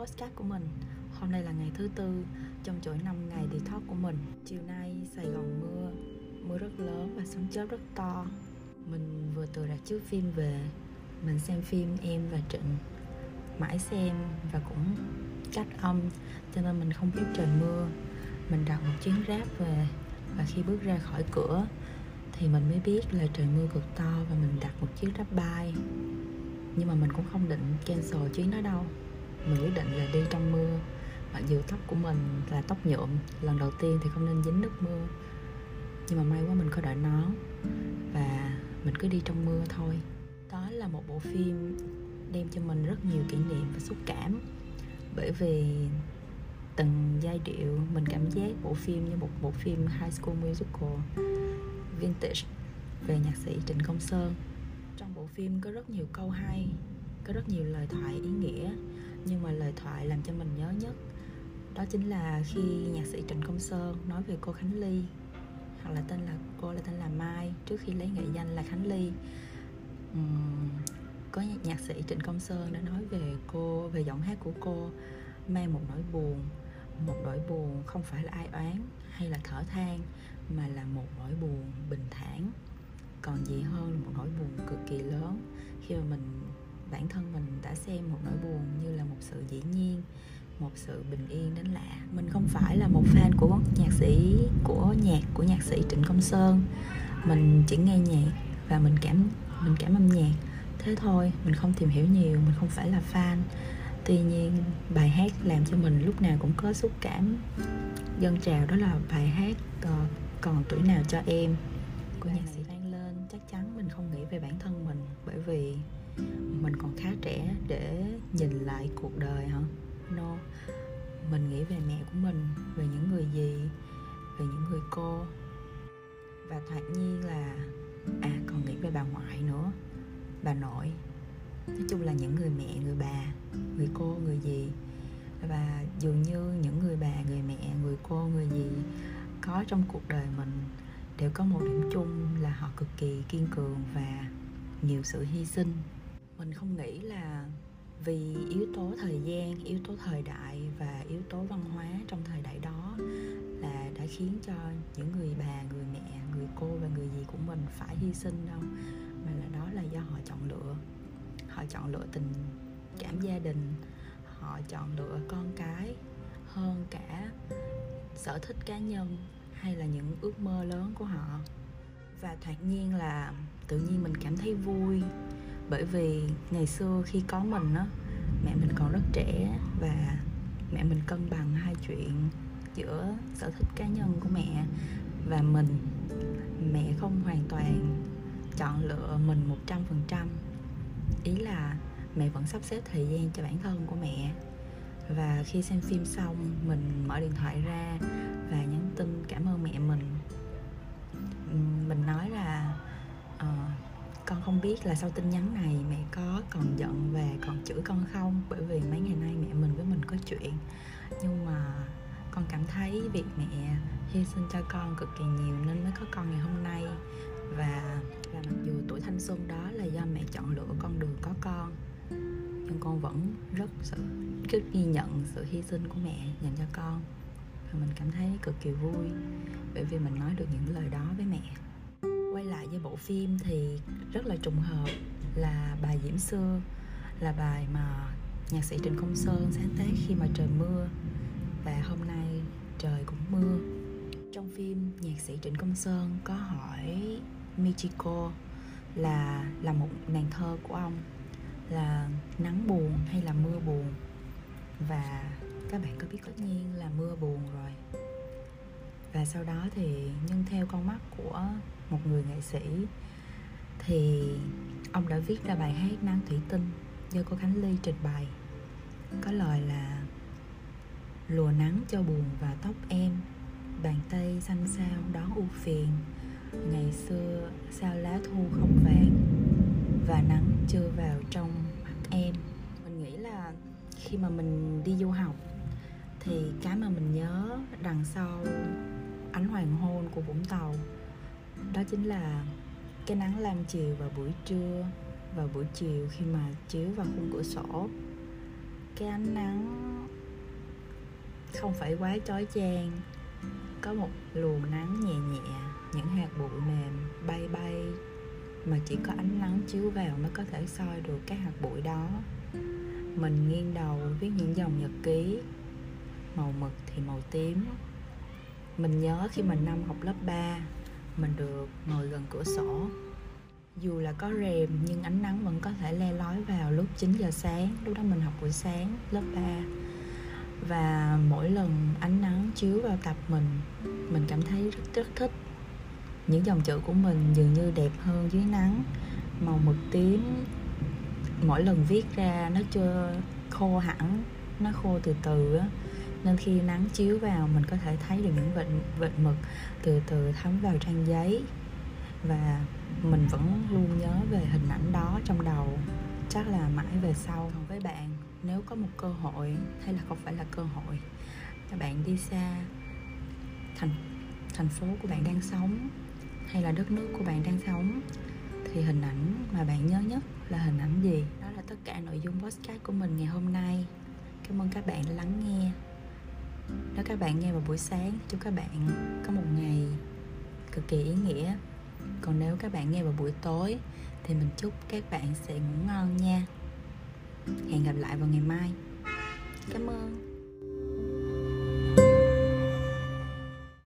podcast của mình. Hôm nay là ngày thứ tư trong chuỗi 5 ngày detox của mình. Chiều nay Sài Gòn mưa, mưa rất lớn và sấm chớp rất to. Mình vừa từ rạp chiếu phim về Mình xem phim Em và Trịnh Mãi xem và cũng cách âm cho nên mình không biết trời mưa. Mình đặt một chuyến ráp về và khi bước ra khỏi cửa thì mình mới biết là trời mưa cực to và mình đặt một chiếc grab bay. Nhưng mà mình cũng không định cancel chuyến đó đâu mình quyết định là đi trong mưa. Mặc dù tóc của mình là tóc nhuộm, lần đầu tiên thì không nên dính nước mưa. Nhưng mà may quá mình có đợi nón và mình cứ đi trong mưa thôi. Đó là một bộ phim đem cho mình rất nhiều kỷ niệm và xúc cảm. Bởi vì từng giai điệu, mình cảm giác bộ phim như một bộ phim high school musical, vintage, về nhạc sĩ Trịnh Công Sơn. Trong bộ phim có rất nhiều câu hay, có rất nhiều lời thoại, ý nghĩa nhưng mà lời thoại làm cho mình nhớ nhất đó chính là khi nhạc sĩ Trịnh Công Sơn nói về cô Khánh Ly hoặc là tên là cô là tên là Mai trước khi lấy nghệ danh là Khánh Ly. Uhm, có nhạc sĩ Trịnh Công Sơn đã nói về cô về giọng hát của cô mang một nỗi buồn một nỗi buồn không phải là ai oán hay là thở than mà là một nỗi buồn bình thản. Còn gì hơn là một nỗi buồn cực kỳ lớn khi mà mình bản thân mình đã xem một nỗi buồn như là một sự dĩ nhiên một sự bình yên đến lạ. Mình không phải là một fan của nhạc sĩ của nhạc của nhạc sĩ trịnh công sơn. Mình chỉ nghe nhạc và mình cảm mình cảm âm nhạc. Thế thôi mình không tìm hiểu nhiều mình không phải là fan. Tuy nhiên bài hát làm cho mình lúc nào cũng có xúc cảm. Dân trào đó là bài hát uh, còn tuổi nào cho em của nhạc sĩ vang lên. Chắc chắn mình không nghĩ về bản thân mình bởi vì khá trẻ để nhìn lại cuộc đời hả? No. Mình nghĩ về mẹ của mình, về những người gì về những người cô. Và thoạt nhiên là à còn nghĩ về bà ngoại nữa. Bà nội. Nói chung là những người mẹ, người bà, người cô, người gì. và dường như những người bà, người mẹ, người cô, người gì có trong cuộc đời mình đều có một điểm chung là họ cực kỳ kiên cường và nhiều sự hy sinh mình không nghĩ là vì yếu tố thời gian, yếu tố thời đại và yếu tố văn hóa trong thời đại đó là đã khiến cho những người bà, người mẹ, người cô và người dì của mình phải hy sinh đâu, mà là đó là do họ chọn lựa. Họ chọn lựa tình cảm gia đình, họ chọn lựa con cái hơn cả sở thích cá nhân hay là những ước mơ lớn của họ. Và thoạt nhiên là tự nhiên mình cảm thấy vui bởi vì ngày xưa khi có mình á mẹ mình còn rất trẻ và mẹ mình cân bằng hai chuyện giữa sở thích cá nhân của mẹ và mình. Mẹ không hoàn toàn chọn lựa mình một trăm phần trăm. Ý là mẹ vẫn sắp xếp thời gian cho bản thân của mẹ. Và khi xem phim xong mình mở điện thoại ra và nhắn tin cảm ơn mẹ mình. Mình nói là uh, con không biết là sau tin nhắn này mẹ có còn giận và còn chửi con không? Bởi vì mấy ngày nay mẹ mình với mình có chuyện. Nhưng mà con cảm thấy việc mẹ hy sinh cho con cực kỳ nhiều nên mới có con ngày hôm nay. Và và mặc dù tuổi thanh xuân đó là do mẹ chọn lựa con đường có con, nhưng con vẫn rất sự, rất ghi nhận sự hy sinh của mẹ dành cho con. Và mình cảm thấy cực kỳ vui bởi vì mình nói được những lời đó với mẹ. Quay lại với bộ phim thì rất là trùng hợp là bài Diễm Xưa là bài mà nhạc sĩ Trịnh Công Sơn sáng tác khi mà trời mưa. Và hôm nay trời cũng mưa. Trong phim, nhạc sĩ Trịnh Công Sơn có hỏi Michiko là là một nàng thơ của ông, là nắng buồn hay là mưa buồn? Và các bạn có biết tất nhiên là mưa buồn rồi. Và sau đó thì nhưng theo con mắt của một người nghệ sĩ thì ông đã viết ra bài hát nắng thủy tinh do cô khánh ly trình bày. Có lời là, lùa nắng cho buồn và tóc em, bàn tay xanh xao đón u phiền. Ngày xưa sao lá thu không vàng và nắng chưa vào trong mắt em. Mình nghĩ là khi mà mình đi du học thì cái mà mình nhớ đằng sau ánh hoàng hôn của vũng tàu, đó chính là cái nắng lam chiều vào buổi trưa, vào buổi chiều khi mà chiếu vào khung cửa sổ. Cái ánh nắng không phải quá chói chang, có một luồng nắng nhẹ nhẹ, những hạt bụi mềm bay bay, mà chỉ có ánh nắng chiếu vào mới có thể soi được các hạt bụi đó. Mình nghiêng đầu viết những dòng nhật ký, màu mực thì màu tím. Mình nhớ khi mình năm học lớp 3 mình được ngồi gần cửa sổ. Dù là có rèm, nhưng ánh nắng vẫn có thể le lói vào lúc 9 giờ sáng, lúc đó mình học buổi sáng, lớp 3 và mỗi lần ánh nắng chiếu vào tập mình mình cảm thấy rất rất thích. Những dòng chữ của mình dường như đẹp hơn dưới nắng, màu mực tím. Mỗi lần viết ra nó chưa khô hẳn, nó khô từ từ á nên khi nắng chiếu vào, mình có thể thấy được những vệt vệt mực từ từ thấm vào trang giấy. Và mình vẫn luôn nhớ về hình ảnh đó trong đầu. Chắc là mãi về sau. Còn với bạn, nếu có một cơ hội, hay là không phải là cơ hội, các bạn đi xa, thành thành phố của bạn đang sống, hay là đất nước của bạn đang sống, thì hình ảnh mà bạn nhớ nhất là hình ảnh gì? Đó là tất cả nội dung podcast của mình ngày hôm nay. Cảm ơn các bạn đã lắng nghe nếu các bạn nghe vào buổi sáng, chúc các bạn có một ngày cực kỳ ý nghĩa. Còn nếu các bạn nghe vào buổi tối, thì mình chúc các bạn sẽ ngủ ngon nha. Hẹn gặp lại vào ngày mai. Cảm ơn.